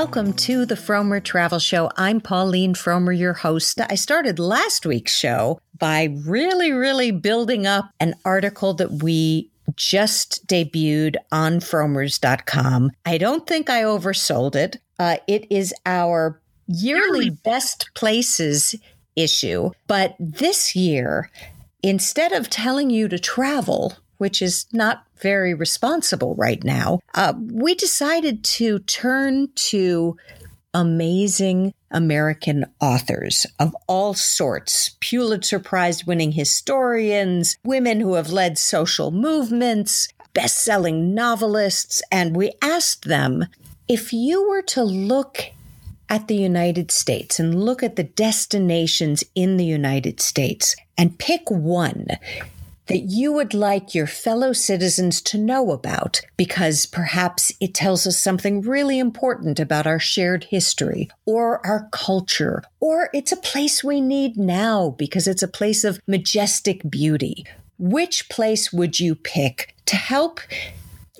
Welcome to the Frommer Travel Show. I'm Pauline Frommer, your host. I started last week's show by really, really building up an article that we just debuted on frommers.com. I don't think I oversold it. Uh, it is our yearly best places issue. But this year, instead of telling you to travel, which is not very responsible right now, uh, we decided to turn to amazing American authors of all sorts Pulitzer Prize winning historians, women who have led social movements, best selling novelists, and we asked them if you were to look at the United States and look at the destinations in the United States and pick one that you would like your fellow citizens to know about because perhaps it tells us something really important about our shared history or our culture, or it's a place we need now because it's a place of majestic beauty. Which place would you pick to help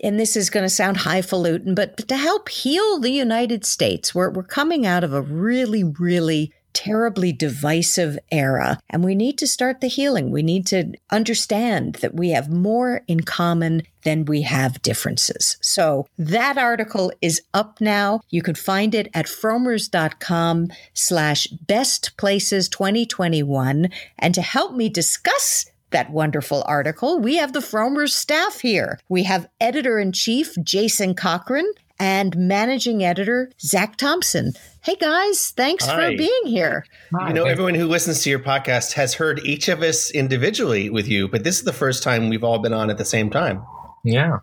and this is going to sound highfalutin, but, to help heal the United States, we're, we're coming out of a really, really terribly divisive era. And we need to start the healing. We need to understand that we have more in common than we have differences. So that article is up now. You can find it at frommers.com slash best places 2021. And to help me discuss that wonderful article, we have the Frommer's staff here. We have editor in chief Jason Cochran and managing editor Zac Thompson. Hey guys, thanks Hi. for being here. You know, everyone who listens to your podcast has heard each of us individually with you, but this is the first time we've all been on at the same time. Yeah.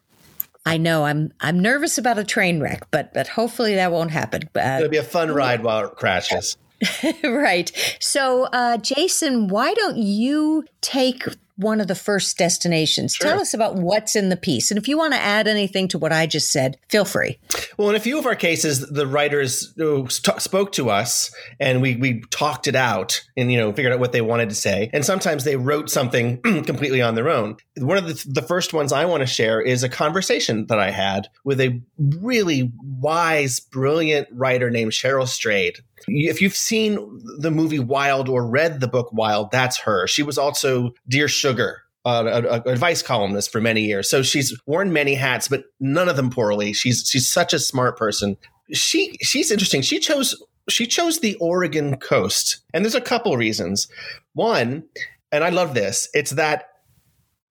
I know I'm I'm nervous about a train wreck, but but hopefully that won't happen. Uh, It'll be a fun ride while it crashes. right. So, uh, Jason, why don't you take one of the first destinations. Sure. Tell us about what's in the piece. And if you want to add anything to what I just said, feel free. Well, in a few of our cases, the writers uh, spoke to us and we, we talked it out and, you know, figured out what they wanted to say. And sometimes they wrote something completely on their own. One of the, the first ones I want to share is a conversation that I had with a really wise, brilliant writer named Cheryl Strayed. If you've seen the movie Wild or read the book Wild, that's her. She was also Dear Sugar uh, a, advice columnist for many years. So she's worn many hats, but none of them poorly. She's she's such a smart person. She she's interesting. She chose she chose the Oregon coast, and there's a couple reasons. One, and I love this. It's that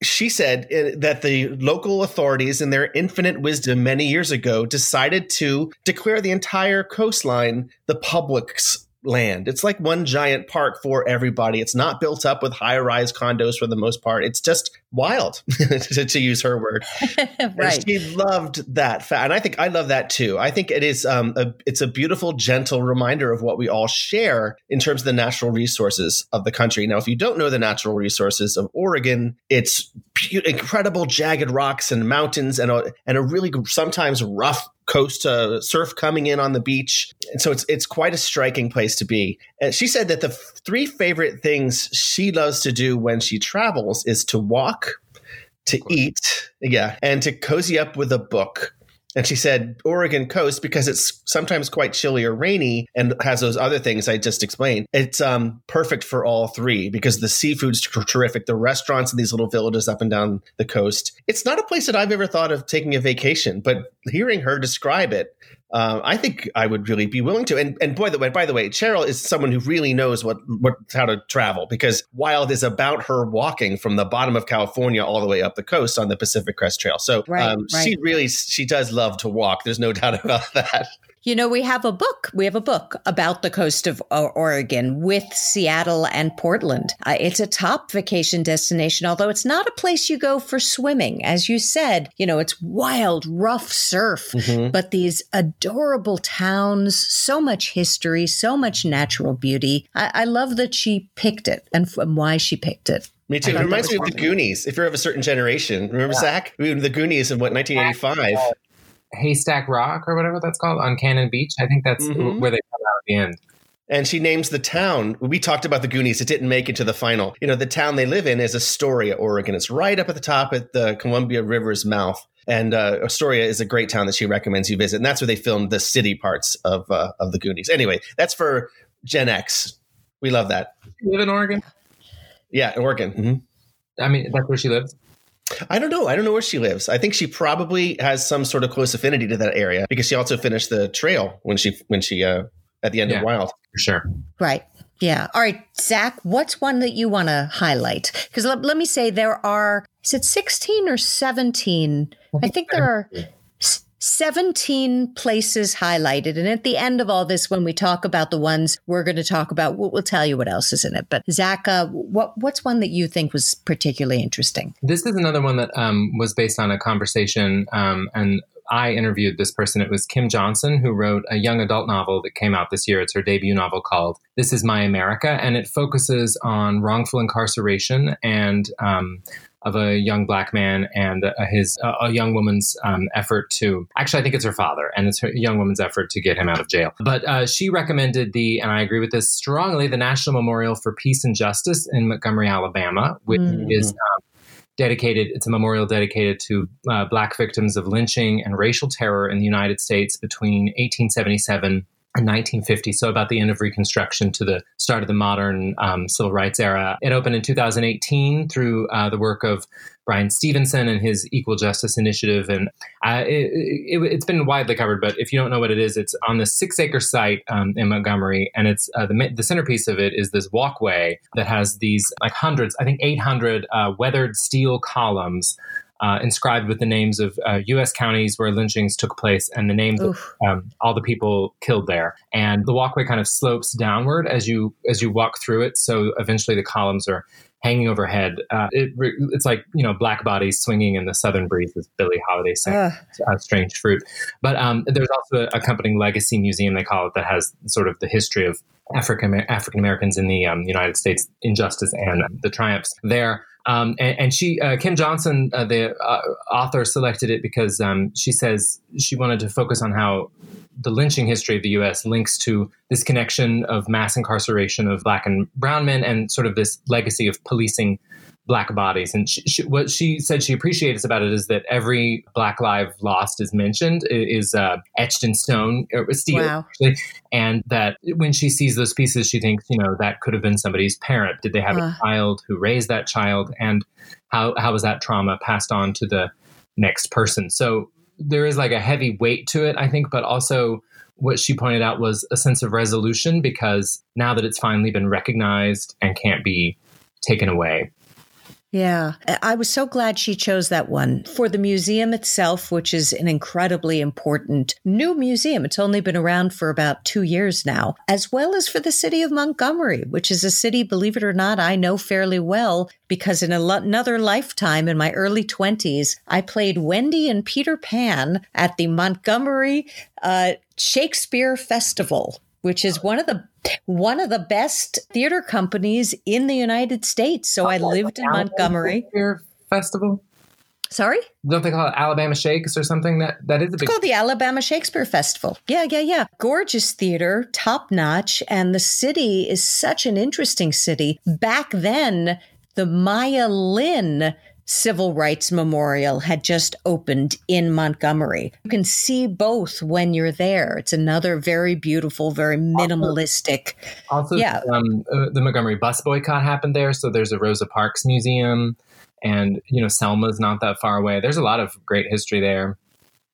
she said uh, that the local authorities, in their infinite wisdom many years ago, decided to declare the entire coastline the public's land. It's like one giant park for everybody. It's not built up with high rise condos for the most part. It's just wild, to, to, use her word. right. And she loved that fact, and I think I love that too. I think it is um, a, it's a beautiful, gentle reminder of what we all share in terms of the natural resources of the country. Now, if you don't know the natural resources of Oregon, it's incredible jagged rocks and mountains, and a, and a really sometimes rough coast uh, surf coming in on the beach. And so it's it's quite a striking place to be. And she said that the f- three favorite things she loves to do when she travels is to walk to eat yeah and to cozy up with a book and she said Oregon coast because it's sometimes quite chilly or rainy and has those other things I just explained. It's um, perfect for all three because the seafood's terrific. The restaurants in these little villages up and down the coast. It's not a place that I've ever thought of taking a vacation, but hearing her describe it, uh, I think I would really be willing to. And and boy, the way, by the way, Cheryl is someone who really knows what what how to travel because Wild is about her walking from the bottom of California all the way up the coast on the Pacific Crest Trail. So right, um, right. she really she does love to walk. There's no doubt about that. You know, we have a book. We have a book about the coast of Oregon with Seattle and Portland. Uh, it's a top vacation destination, although it's not a place you go for swimming. As you said, you know, it's wild, rough surf, mm-hmm. but these adorable towns, so much history, so much natural beauty. I, I love that she picked it and, and why she picked it. Me too. It reminds me of the Goonies. If you're of a certain generation, remember yeah. Zac? The Goonies in what 1985. Haystack Rock or whatever that's called on Cannon Beach. I think that's mm-hmm. where they come out at the end. And she names the town. We talked about the Goonies. It didn't make it to the final. You know, the town they live in is Astoria, Oregon. It's right up at the top at the Columbia River's mouth. And uh, Astoria is a great town that she recommends you visit. And that's where they filmed the city parts of uh, of the Goonies. Anyway, that's for Gen X. We love that. You live in Oregon? Yeah, in Oregon. Mm-hmm. I mean, that's where she lives. I don't know. I don't know where she lives. I think she probably has some sort of close affinity to that area because she also finished the trail when she when she uh at the end Yeah. of Wild. For sure. Right. Yeah. All right, Zac, what's one that you want to highlight? Because let, let me say there are, is it 16 or 17? I think there are s- 17 places highlighted. And at the end of all this, when we talk about the ones we're going to talk about, we'll, we'll tell you what else is in it. But Zac, uh, what, what's one that you think was particularly interesting? This is another one that um, was based on a conversation, um, and I interviewed this person. It was Kim Johnson, who wrote a young adult novel that came out this year. It's her debut novel called This Is My America, and it focuses on wrongful incarceration and um, of a young black man and uh, his uh, a young woman's um, effort to actually I think it's her father and it's her young woman's effort to get him out of jail. But uh, she recommended the and I agree with this strongly the National Memorial for Peace and Justice in Montgomery, Alabama, which Mm. is um, dedicated. It's a memorial dedicated to uh, black victims of lynching and racial terror in the United States between 1877 and 1950, so about the end of Reconstruction to the start of the modern um, civil rights era. It opened in 2018 through uh, the work of Bryan Stevenson and his Equal Justice Initiative, and uh, it, it, it's been widely covered. But if you don't know what it is, it's on the six-acre site um, in Montgomery, and it's uh, the the centerpiece of it is this walkway that has these like hundreds, I think 800 uh, weathered steel columns uh, inscribed with the names of uh, U.S. counties where lynchings took place and the names of um, all the people killed there. And the walkway kind of slopes downward as you as you walk through it. So eventually, the columns are hanging overhead. Uh, it, it's like you know black bodies swinging in the southern breeze, as Billie Holiday sang. Uh, strange fruit. But um, there's also an accompanying legacy museum they call it that has sort of the history of African African Americans in the um, United States, injustice and the triumphs there. Um, and, and she, uh, Kim Johnson, uh, the uh, author, selected it because um, she says she wanted to focus on how the lynching history of the U.S. links to this connection of mass incarceration of black and brown men and sort of this legacy of policing black bodies. And she, she, what she said she appreciates about it is that every black life lost is mentioned, is uh, etched in stone, or steel, Wow. actually, and that when she sees those pieces, she thinks, you know, that could have been somebody's parent. Did they have Uh. a child who raised that child? And how, how was that trauma passed on to the next person? So there is like a heavy weight to it, I think, but also what she pointed out was a sense of resolution because now that it's finally been recognized and can't be taken away. Yeah, I was so glad she chose that one for the museum itself, which is an incredibly important new museum. It's only been around for about two years now, as well as for the city of Montgomery, which is a city, believe it or not, I know fairly well because in another lifetime in my early 20s, I played Wendy and Peter Pan at the Montgomery uh, Shakespeare Festival. Which is one of the one of the best theater companies in the United States. So I lived in Montgomery. Shakespeare Festival. Sorry? Don't they call it Alabama Shakes or something? That that is a big It's called the Alabama Shakespeare Festival. Yeah, yeah, yeah. Gorgeous theater, top notch. And the city is such an interesting city. Back then, the Maya Lin Civil Rights Memorial had just opened in Montgomery. You can see both when you're there. It's another very beautiful, very minimalistic. Also, Yeah. um, uh, the Montgomery bus boycott happened there, so there's a Rosa Parks museum, and you know Selma's not that far away. There's a lot of great history there.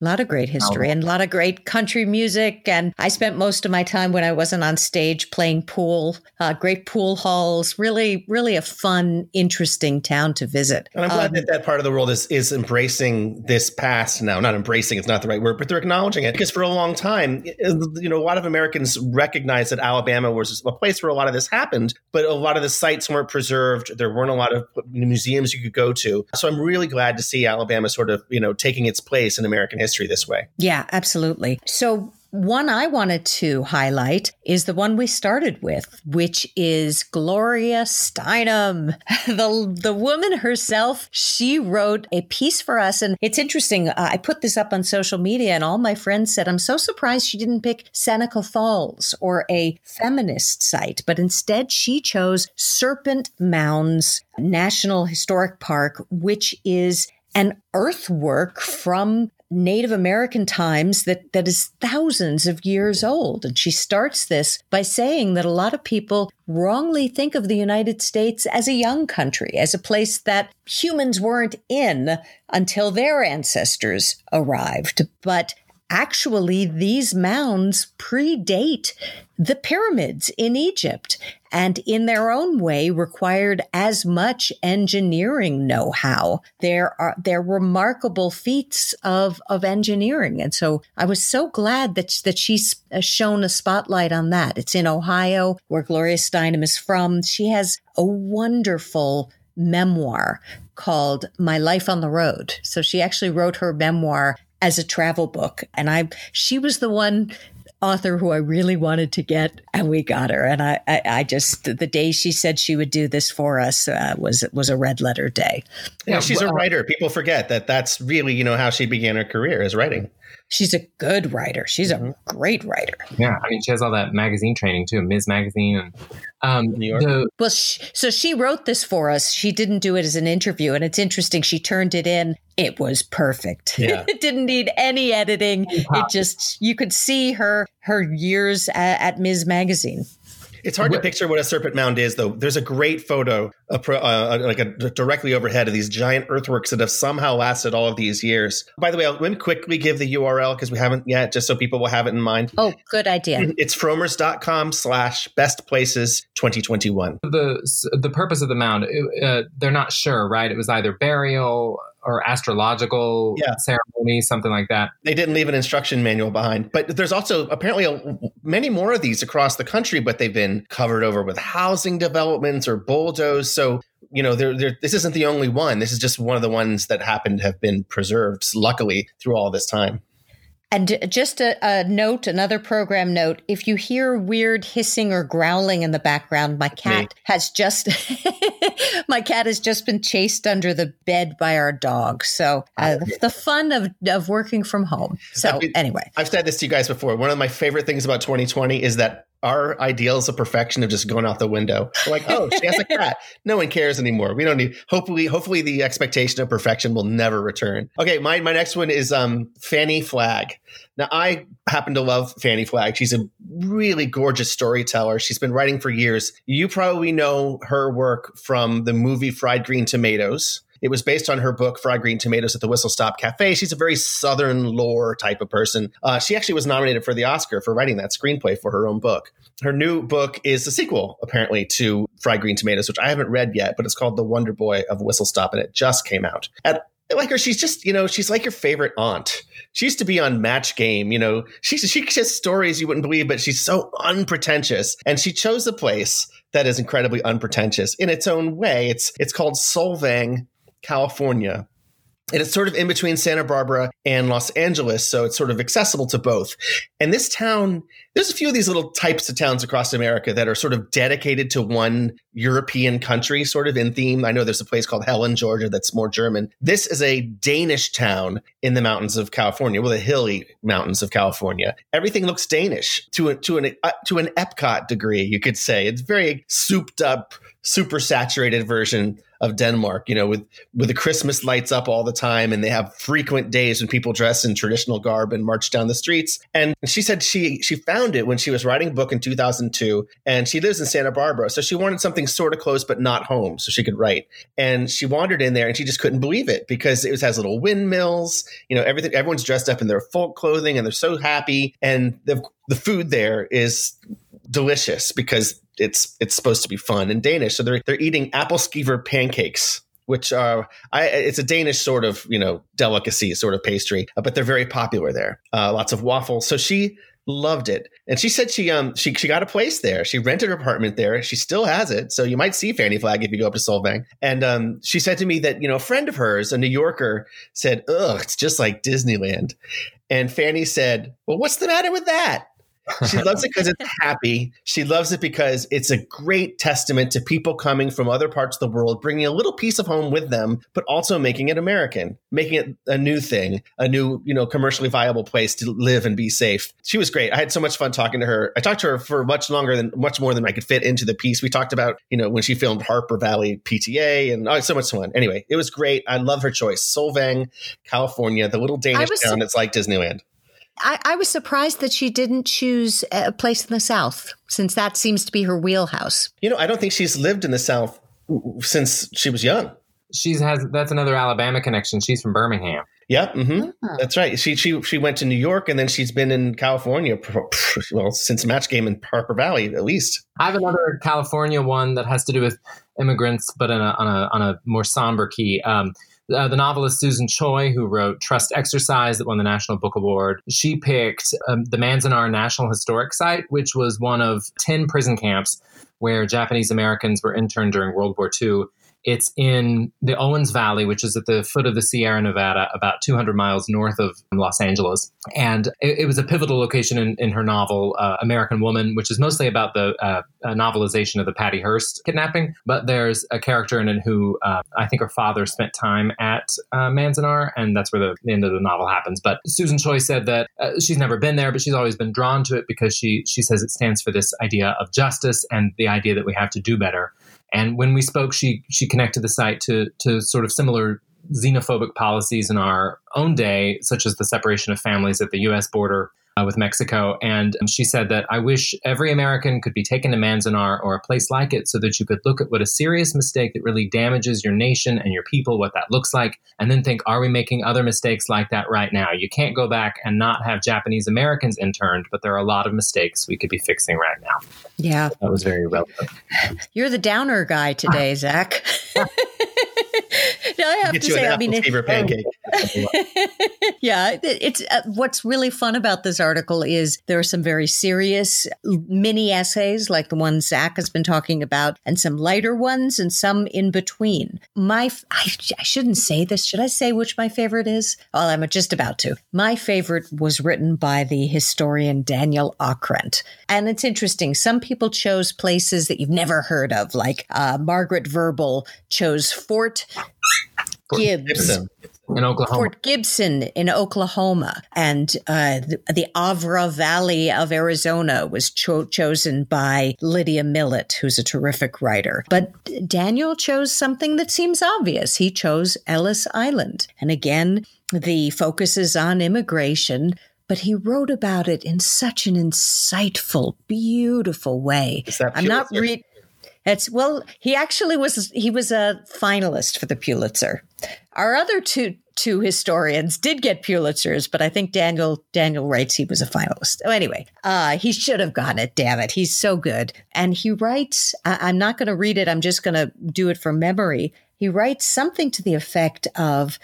A lot of great history and a lot of great country music. And I spent most of my time when I wasn't on stage playing pool, uh, great pool halls. Really, really a fun, interesting town to visit. And I'm glad Um, that that part of the world is is embracing this past now. Not embracing; it's not the right word, but they're acknowledging it because for a long time, you know, a lot of Americans recognized that Alabama was a place where a lot of this happened, but a lot of the sites weren't preserved. There weren't a lot of museums you could go to. So I'm really glad to see Alabama sort of you know taking its place in American history this way. Yeah, absolutely. So, one I wanted to highlight is the one we started with, which is Gloria Steinem, the the woman herself. She wrote a piece for us, and it's interesting. Uh, I put this up on social media, and all my friends said, "I'm so surprised she didn't pick Seneca Falls or a feminist site, but instead she chose Serpent Mounds National Historic Park, which is an earthwork from Native American times that, that is thousands of years old. And she starts this by saying that a lot of people wrongly think of the United States as a young country, as a place that humans weren't in until their ancestors arrived. But actually, these mounds predate the pyramids in Egypt and in their own way required as much engineering know-how. There are they're remarkable feats of of engineering, and so I was so glad that that she's uh, shown a spotlight on that. It's in Ohio, where Gloria Steinem is from. She has a wonderful memoir called My Life on the Road. So she actually wrote her memoir as a travel book. And I, she was the one author who I really wanted to get, and we got her. And I, I, I just the day she said she would do this for us uh, was was a red letter day. Yeah, she's a writer. People forget that that's really you know how she began her career as writing. She's a good writer. She's a mm-hmm. great writer. Yeah, I mean, she has all that magazine training too, Ms. Magazine, and um, New York. The, well, she, so she wrote this for us. She didn't do it as an interview, and it's interesting. She turned it in. It was perfect. Yeah. it didn't need any editing. It just you could see her her years at, at Ms. Magazine. It's hard to picture what a serpent mound is, though. There's a great photo, uh, uh, like a, directly overhead of these giant earthworks that have somehow lasted all of these years. By the way, I'll let me quickly give the URL because we haven't yet, just so people will have it in mind. Oh, good idea. It's frommers.com slash best places 2021. The, the purpose of the mound, uh, they're not sure, right? It was either burial, or astrological yeah. ceremony, something like that. They didn't leave an instruction manual behind. But there's also apparently a, many more of these across the country, but they've been covered over with housing developments or bulldozed. So you know, they're, they're, this isn't the only one. This is just one of the ones that happen to have been preserved, luckily, through all this time. And just a, a, note, another program note if you hear weird hissing or growling in the background, my cat Me. has just my cat has just been chased under the bed by our dog. So uh, the, fun of, of working from home. So I mean, anyway, I've said this to you guys before. One of my favorite things about 2020 is that our ideals of perfection have just gone out the window. We're like, oh, she has a cat. No one cares anymore. We don't need. Hopefully, hopefully, the expectation of perfection will never return. Okay, my my next one is um Fanny Flagg. Now, I happen to love Fanny Flagg. She's a really gorgeous storyteller. She's been writing for years. You probably know her work from the movie Fried Green Tomatoes. It was based on her book, Fried Green Tomatoes at the Whistle Stop Cafe. She's a very Southern lore type of person. Uh, she actually was nominated for the Oscar for writing that screenplay for her own book. Her new book is a sequel, apparently, to Fried Green Tomatoes, which I haven't read yet, but it's called The Wonder Boy of Whistle Stop, and it just came out. At like her. She's just, you know, she's like your favorite aunt. She used to be on Match Game. You know, she she has stories you wouldn't believe, but she's so unpretentious, and she chose a place that is incredibly unpretentious in its own way. It's it's called Solvang, California. And it's sort of in between Santa Barbara and Los Angeles, so it's sort of accessible to both. And this town, there's a few of these little types of towns across America that are sort of dedicated to one European country, sort of in theme. I know there's a place called Helen, Georgia, that's more German. This is a Danish town in the mountains of California, well, the hilly mountains of California. Everything looks Danish to a, to an uh, to an Epcot degree, you could say. It's very souped up, super saturated version of Denmark, you know, with with the Christmas lights up all the time, and they have frequent days when people dress in traditional garb and march down the streets. And she said she she found it when she was writing a book in 2002, and she lives in Santa Barbara, so she wanted something sort of close but not home, so she could write. And she wandered in there, and she just couldn't believe it because it was, has little windmills, you know, everything. Everyone's dressed up in their folk clothing, and they're so happy, and the the food there is delicious because it's it's supposed to be fun and Danish. So they're they're eating appelskiver pancakes, which are I, it's a Danish sort of you know delicacy, sort of pastry, uh, but they're very popular there. Uh, lots of waffles. So she loved it, and she said she um she she got a place there. She rented her apartment there. She still has it, so you might see Fanny Flagg if you go up to Solvang. And um, she said to me that you know a friend of hers, a New Yorker, said, "Ugh, it's just like Disneyland." And Fanny said, "Well, what's the matter with that?" She loves it because it's happy. She loves it because it's a great testament to people coming from other parts of the world, bringing a little piece of home with them, but also making it American, making it a new thing, a new, you know, commercially viable place to live and be safe. She was great. I had so much fun talking to her. I talked to her for much longer than, much more than I could fit into the piece. We talked about, you know, when she filmed Harper Valley PTA and oh, so much fun. Anyway, it was great. I love her choice. Solvang, California, the little Danish town that's like Disneyland. I, I, was surprised that she didn't choose a place in the South, since that seems to be her wheelhouse. You know, I don't think she's lived in the South since she was young. She's has that's another Alabama connection. She's from Birmingham. Yeah, mm-hmm. oh. that's right. She she she went to New York and then she's been in California well since Match Game in Harper Valley at least. I have another California one that has to do with immigrants, but a, on a on a more somber key. Um, uh, the novelist Susan Choi, who wrote Trust Exercise, that won the National Book Award, she picked um, the Manzanar National Historic Site, which was one of 10 prison camps where Japanese Americans were interned during World War II. It's in the Owens Valley, which is at the foot of the Sierra Nevada, about 200 miles north of Los Angeles. And it, it was a pivotal location in, in her novel, uh, American Woman, which is mostly about the uh, novelization of the Patty Hearst kidnapping. But there's a character in it who uh, I think her father spent time at uh, Manzanar, and that's where the, the, end of the novel happens. But Susan Choi said that uh, she's never been there, but she's always been drawn to it because she, she says it stands for this idea of justice and the idea that we have to do better. And when we spoke, she she connected the site to to sort of similar xenophobic policies in our own day, such as the separation of families at the U.S. border uh, with Mexico. And um, she said that I wish every American could be taken to Manzanar or a place like it so that you could look at what a serious mistake that really damages your nation and your people, what that looks like, and then think, are we making other mistakes like that right now? You can't go back and not have Japanese Americans interned, but there are a lot of mistakes we could be fixing right now. Yeah. That was very relevant. You're the downer guy today, Zac. I have Get to say, I mean, favorite pancake. yeah, it's uh, what's really fun about this article is there are some very serious mini essays, like the one Zac has been talking about, and some lighter ones, and some in between. My, I, I shouldn't say this. Should I say which my favorite is? Well, I'm just about to. My favorite was written by the historian Daniel Okrent, and it's interesting. Some people chose places that you've never heard of, like uh, Margaret Verble chose Fort Fort Gibbs. Gibson in Oklahoma. Fort Gibson in Oklahoma, and uh, the, the, Avra Valley of Arizona was cho- chosen by Lydia Millett, who's a terrific writer. But Daniel chose something that seems obvious. He chose Ellis Island, and again, the focus is on immigration. But he wrote about it in such an insightful, beautiful way. I'm not reading. It's well, he actually was he was a finalist for the Pulitzer. Our other two two historians did get Pulitzers, but I think Daniel Daniel writes he was a finalist. Oh, anyway, uh, he should have gotten it. Damn it, he's so good. And he writes. I, I'm not going to read it. I'm just going to do it from memory. He writes something to the effect of,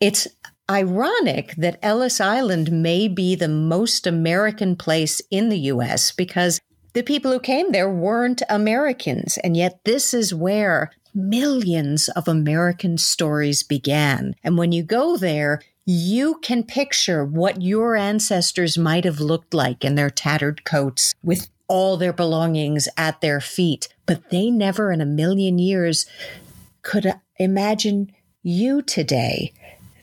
"It's ironic that Ellis Island may be the most American place in the U.S. because the people who came there weren't Americans. And yet, this is where millions of American stories began. And when you go there, you can picture what your ancestors might have looked like in their tattered coats with all their belongings at their feet. But they never in a million years could imagine you today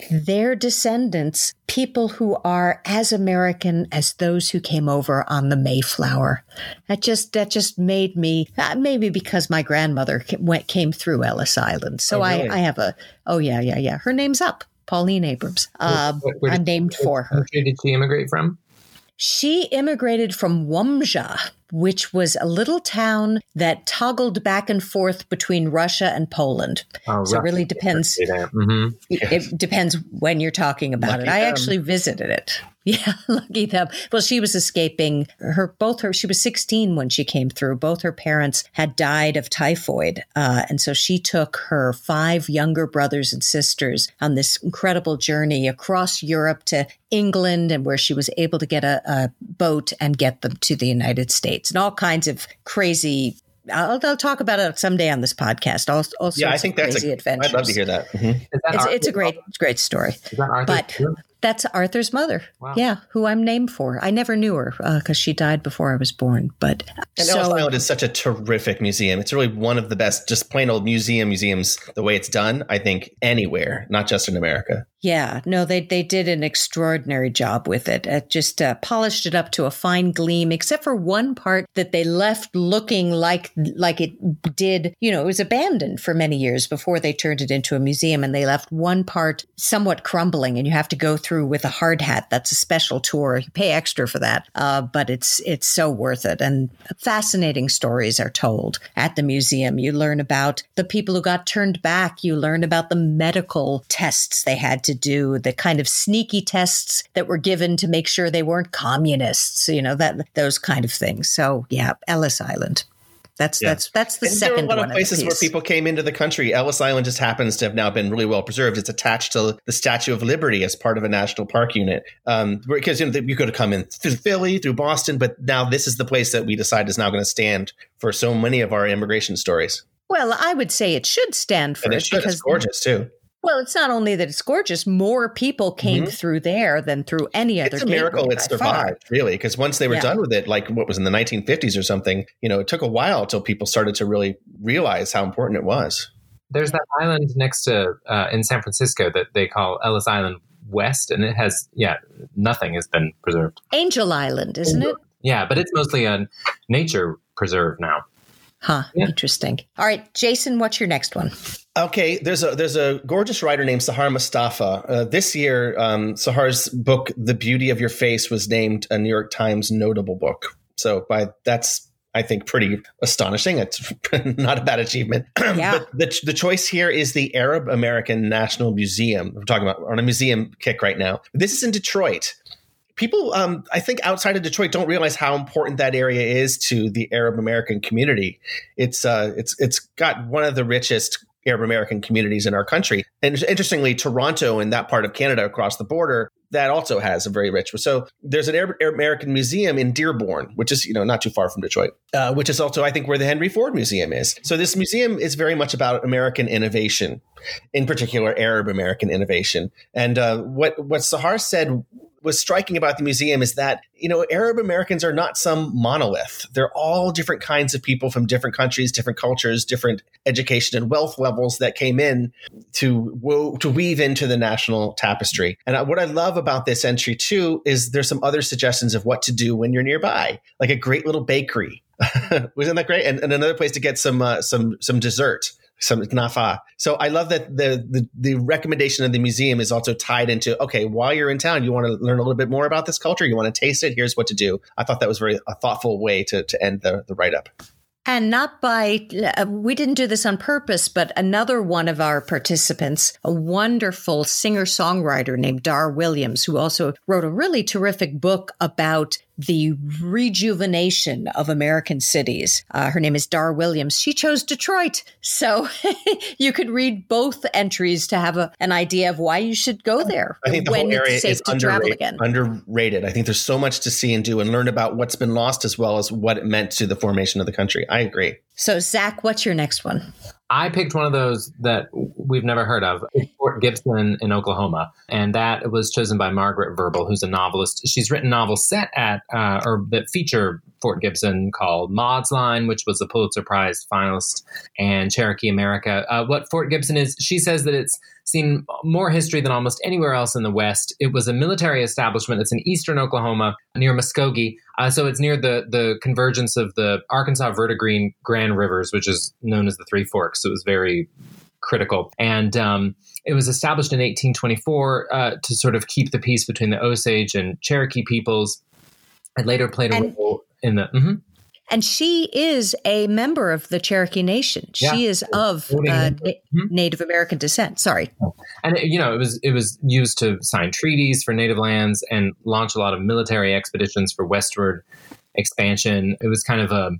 their descendants, people who are as American as those who came over on the Mayflower. That just that just made me uh, maybe because my grandmother went came through Ellis Island, so oh, really? I I have a oh yeah yeah yeah her name's up Pauline Abrams. Uh, I'm named for her. Where did she immigrate from? She immigrated from Łomża, which was a little town that toggled back and forth between Russia and Poland. Oh, so it really depends. Mm-hmm. It, it, depends when you're talking about Lucky it. I them. actually visited it. Yeah, lucky them. Well, she was escaping her, both her, she was 16 when she came through. Both her parents had died of typhoid. Uh, and so she took her five younger brothers and sisters on this incredible journey across Europe to England and where she was able to get a, a boat and get them to the United States and all kinds of crazy I'll, I'll, talk about it someday on this podcast. All, all yeah, I think that's a, adventures. I'd love to hear that. Mm-hmm. that it's, it's, a great, great story. Is that but That's Arthur's mother. Wow. Yeah, who I'm named for. I never knew her because uh, she died before I was born. But and so, Ellis Island is such a terrific museum. It's really one of the best, just plain old museum museums. The way it's done, I think anywhere, not just in America. Yeah, no, they they did an extraordinary job with it. It just uh, polished it up to a fine gleam, except for one part that they left looking like like it did. You know, it was abandoned for many years before they turned it into a museum, and they left one part somewhat crumbling, and you have to go through with a hard hat. That's a special tour. You pay extra for that, uh, but it's it's so worth it. And fascinating stories are told at the museum. You learn about the people who got turned back. You learn about the medical tests they had to do, the kind of sneaky tests that were given to make sure they weren't communists, you know, that those kind of things. So yeah, Ellis Island. That's yeah. that's that's the and second. There are a lot of places where people came into the country. Ellis Island just happens to have now been really well preserved. It's attached to the Statue of Liberty as part of a national park unit. Um, because you know you could have come in through Philly, through Boston, but now this is the place that we decide is now going to stand for so many of our immigration stories. Well, I would say it should stand for and it, it should. because it's gorgeous too. Well, it's not only that it's gorgeous; more people came mm-hmm. through there than through any other. It's a miracle it survived, far. really, because once they were yeah. done with it, like what was in the 1950s or something, you know, it took a while until people started to really realize how important it was. There's that island next to uh, in San Francisco that they call Ellis Island West, and it has yeah, nothing has been preserved. Angel Island, isn't it? Yeah, but it's mostly a nature preserve now. Huh. Yeah. Interesting. All right, Jason, what's your next one? Okay, there's a there's a gorgeous writer named Sahar Mustafah. Uh, this year, um, Sahar's book "The Beauty of Your Face" was named a New York Times notable book. So, by that's I think pretty astonishing. It's not a bad achievement. Yeah. but the the choice here is the Arab American National Museum. We're talking about on a museum kick right now. This is in Detroit people um, i think outside of detroit don't realize how important that area is to the arab american community it's uh, it's it's got one of the richest Arab American communities in our country. And interestingly, Toronto and that part of Canada across the border, that also has a very rich. So there's an Arab American museum in Dearborn, which is you know not too far from Detroit, uh, which is also I think where the Henry Ford Museum is. So this museum is very much about American innovation, in particular Arab American innovation. And uh, what what Sahar said was striking about the museum is that you know Arab Americans are not some monolith. They're all different kinds of people from different countries, different cultures, different education and wealth levels that came in to wo- to weave into the national tapestry. And what I love about this entry too is there's some other suggestions of what to do when you're nearby, like a great little bakery. Wasn't that great? And, and another place to get some uh, some some dessert some nafa. So I love that the, the, the recommendation of the museum is also tied into okay, while you're in town, you want to learn a little bit more about this culture, you want to taste it. Here's what to do. I thought that was very a thoughtful way to to end the the write up. And not by, uh, we didn't do this on purpose, but another one of our participants, a wonderful singer songwriter named Dar Williams, who also wrote a really terrific book about the rejuvenation of American cities. Uh, her name is Dar Williams. She chose Detroit. So you could read both entries to have a, an idea of why you should go there I think the when whole area it's safe is to underrated, travel again. underrated. I think there's so much to see and do and learn about what's been lost as well as what it meant to the formation of the country. I agree. So, Zac, what's your next one? I picked one of those that we've never heard of, Fort Gibson in Oklahoma, and that was chosen by Margaret Verble, who's a novelist. She's written novels set at uh, or that feature Fort Gibson called Maud's Line, which was a Pulitzer Prize finalist, and Cherokee America. Uh, what Fort Gibson is, she says that it's seen more history than almost anywhere else in the West. It was a military establishment that's in eastern Oklahoma near Muskogee. Uh, so it's near the, the convergence of the Arkansas Verdigris Grand Rivers, which is known as the Three Forks. So it was very critical. And um, it was established in 1824 uh, to sort of keep the peace between the Osage and Cherokee peoples. It later played a and, role in the. Mm-hmm. And she is a member of the Cherokee Nation. Yeah. She is of uh, na- mm-hmm. Native American descent. Sorry. And it, you know, it was it was used to sign treaties for native lands and launch a lot of military expeditions for westward expansion. It was kind of a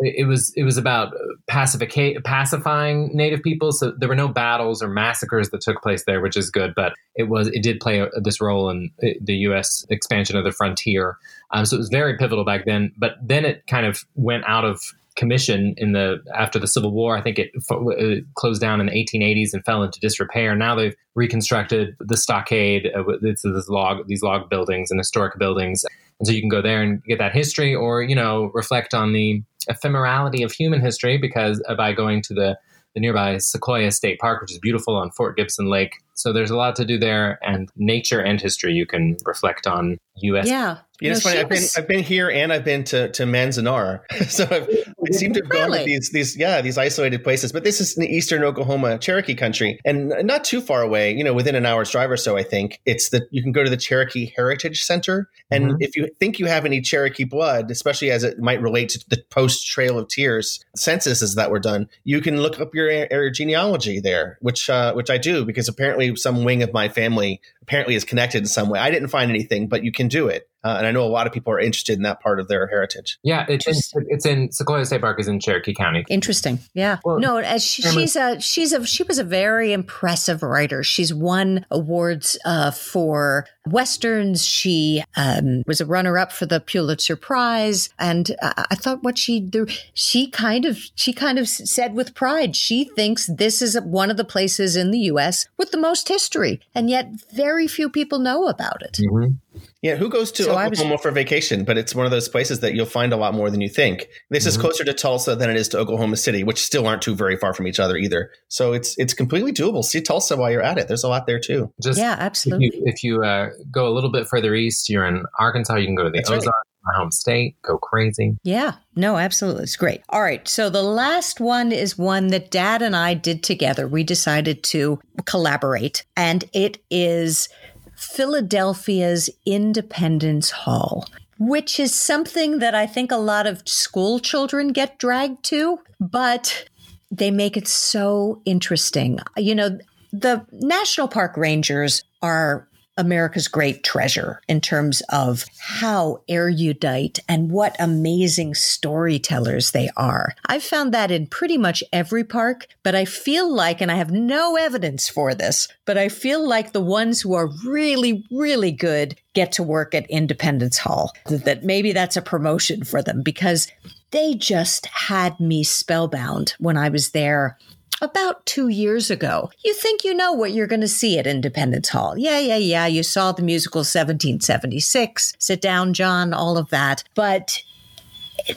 it was it was about pacifica- pacifying native people so there were no battles or massacres that took place there which is good but it was it did play a, this role in the US expansion of the frontier um, so it was very pivotal back then but then it kind of went out of commission in the after the Civil War. I think it, it closed down in the 1880s and fell into disrepair. Now they've reconstructed the stockade. Uh, it's this log these log buildings and historic buildings, and so you can go there and get that history, or you know reflect on the ephemerality of human history because uh, by going to the the nearby Sequoyah State Park, which is beautiful on Fort Gibson Lake. So there's a lot to do there, and nature and history you can reflect on U.S. Yeah, you know, it's funny. I've been I've been here and I've been to to Manzanar, so I've, I seem to have really? gone to these these yeah these isolated places. But this is in eastern Oklahoma, Cherokee country, and not too far away. You know, within an hour's drive or so. I think it's that you can go to the Cherokee Heritage Center, and mm-hmm. if you think you have any Cherokee blood, especially as it might relate to the post Trail of Tears censuses that were done, you can look up your, your genealogy there, which uh, which I do because apparently some wing of my family apparently is connected in some way. I didn't find anything, but you can do it. Uh, and I know a lot of people are interested in that part of their heritage. Yeah, it's in, it's in Sequoyah State Park is in Cherokee County. Interesting. Yeah. Well, no, as she, she's a she's a she was a very impressive writer. She's won awards uh, for westerns. She um, was a runner up for the Pulitzer Prize, and I, I thought what she she kind of she kind of said with pride she thinks this is one of the places in the U.S. with the most history, and yet very few people know about it. Mm-hmm. Yeah, who goes to so Oklahoma was, for vacation? But it's one of those places that you'll find a lot more than you think. This mm-hmm. is closer to Tulsa than it is to Oklahoma City, which still aren't too very far from each other either. So it's it's completely doable. See Tulsa while you're at it. There's a lot there too. Just yeah, absolutely. If you, if you uh, go a little bit further east, you're in Arkansas. You can go to the That's Ozarks. Right. My home state, go crazy. Yeah, no, absolutely. It's great. All right. So the last one is one that dad and I did together. We decided to collaborate, and it is Philadelphia's Independence Hall, which is something that I think a lot of school children get dragged to, but they make it so interesting. You know, the National Park Rangers are America's great treasure in terms of how erudite and what amazing storytellers they are. I've found that in pretty much every park, but I feel like, and I have no evidence for this, but I feel like the ones who are really, really good get to work at Independence Hall. That maybe that's a promotion for them because they just had me spellbound when I was there about two years ago. You think you know what you're going to see at Independence Hall. Yeah, yeah, yeah. You saw the musical 1776, Sit Down, John, all of that. But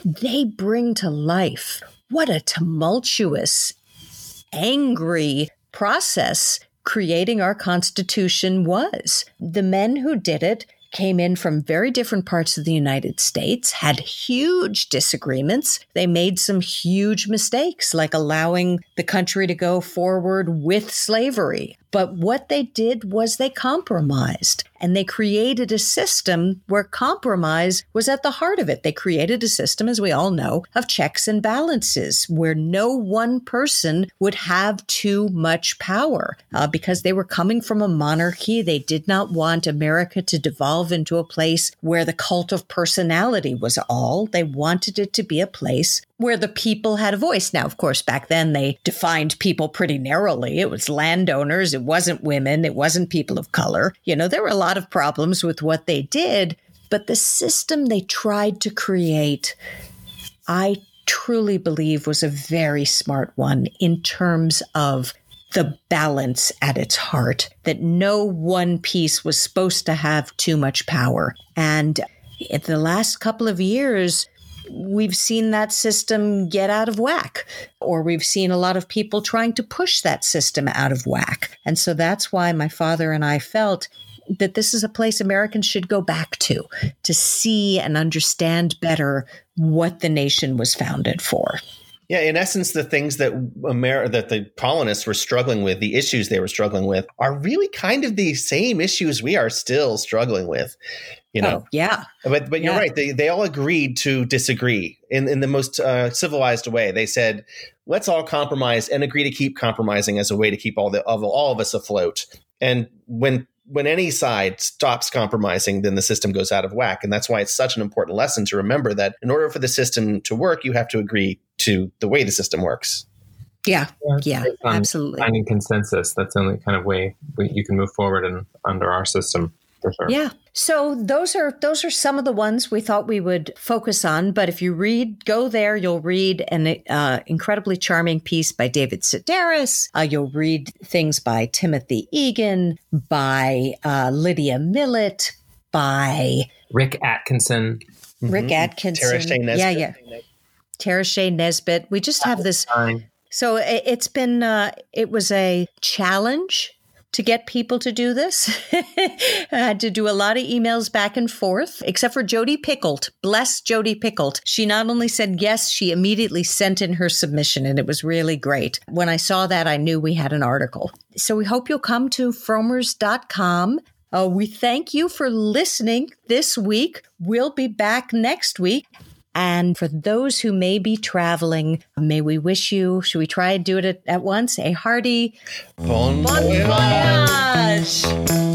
they bring to life what a tumultuous, angry process creating our Constitution was. The men who did it came in from very different parts of the United States, had huge disagreements. They made some huge mistakes, like allowing the country to go forward with slavery. But what they did was they compromised and they created a system where compromise was at the heart of it. They created a system, as we all know, of checks and balances where no one person would have too much power uh, because they were coming from a monarchy. They did not want America to devolve into a place where the cult of personality was all. They wanted it to be a place where the people had a voice. Now, of course, back then they defined people pretty narrowly. It was landowners, it wasn't women, it wasn't people of color. You know, there were a lot of problems with what they did, but the system they tried to create, I truly believe was a very smart one in terms of the balance at its heart, that no one piece was supposed to have too much power. And in the last couple of years, we've seen that system get out of whack, or we've seen a lot of people trying to push that system out of whack. And so that's why my father and I felt that this is a place Americans should go back to to see and understand better what the nation was founded for. Yeah, in essence, the things that Amer- that the colonists were struggling with, the issues they were struggling with, are really kind of the same issues we are still struggling with. You know, oh, yeah. But but you're right. They they all agreed to disagree in in the most uh, civilized way. They said, let's all compromise and agree to keep compromising as a way to keep all the of all of us afloat. And when when any side stops compromising, then the system goes out of whack. And that's why it's such an important lesson to remember that in order for the system to work, you have to agree to the way the system works. Yeah, yeah, absolutely. Finding consensus. That's the only kind of way we, you can move forward and under our system. For sure. Yeah. So those are those are some of the ones we thought we would focus on. But if you read, go there, you'll read an uh, incredibly charming piece by David Sedaris. Uh, you'll read things by Timothy Egan, by uh, Lydia Millett, by Rick Atkinson, Rick mm-hmm. Atkinson. TaraShea Nesbit. Yeah, yeah. TaraShea Nesbit. We just have this. So it's been, uh, it was a challenge to get people to do this. I had to do a lot of emails back and forth, except for Jodi Picoult. Bless Jodi Picoult. She not only said yes, she immediately sent in her submission, and it was really great. When I saw that, I knew we had an article. So we hope you'll come to frommers.com. Uh, we thank you for listening this week. We'll be back next week. And for those who may be traveling, may we wish you, should we try and do it at, at once? A hearty bon, bon voyage. voyage.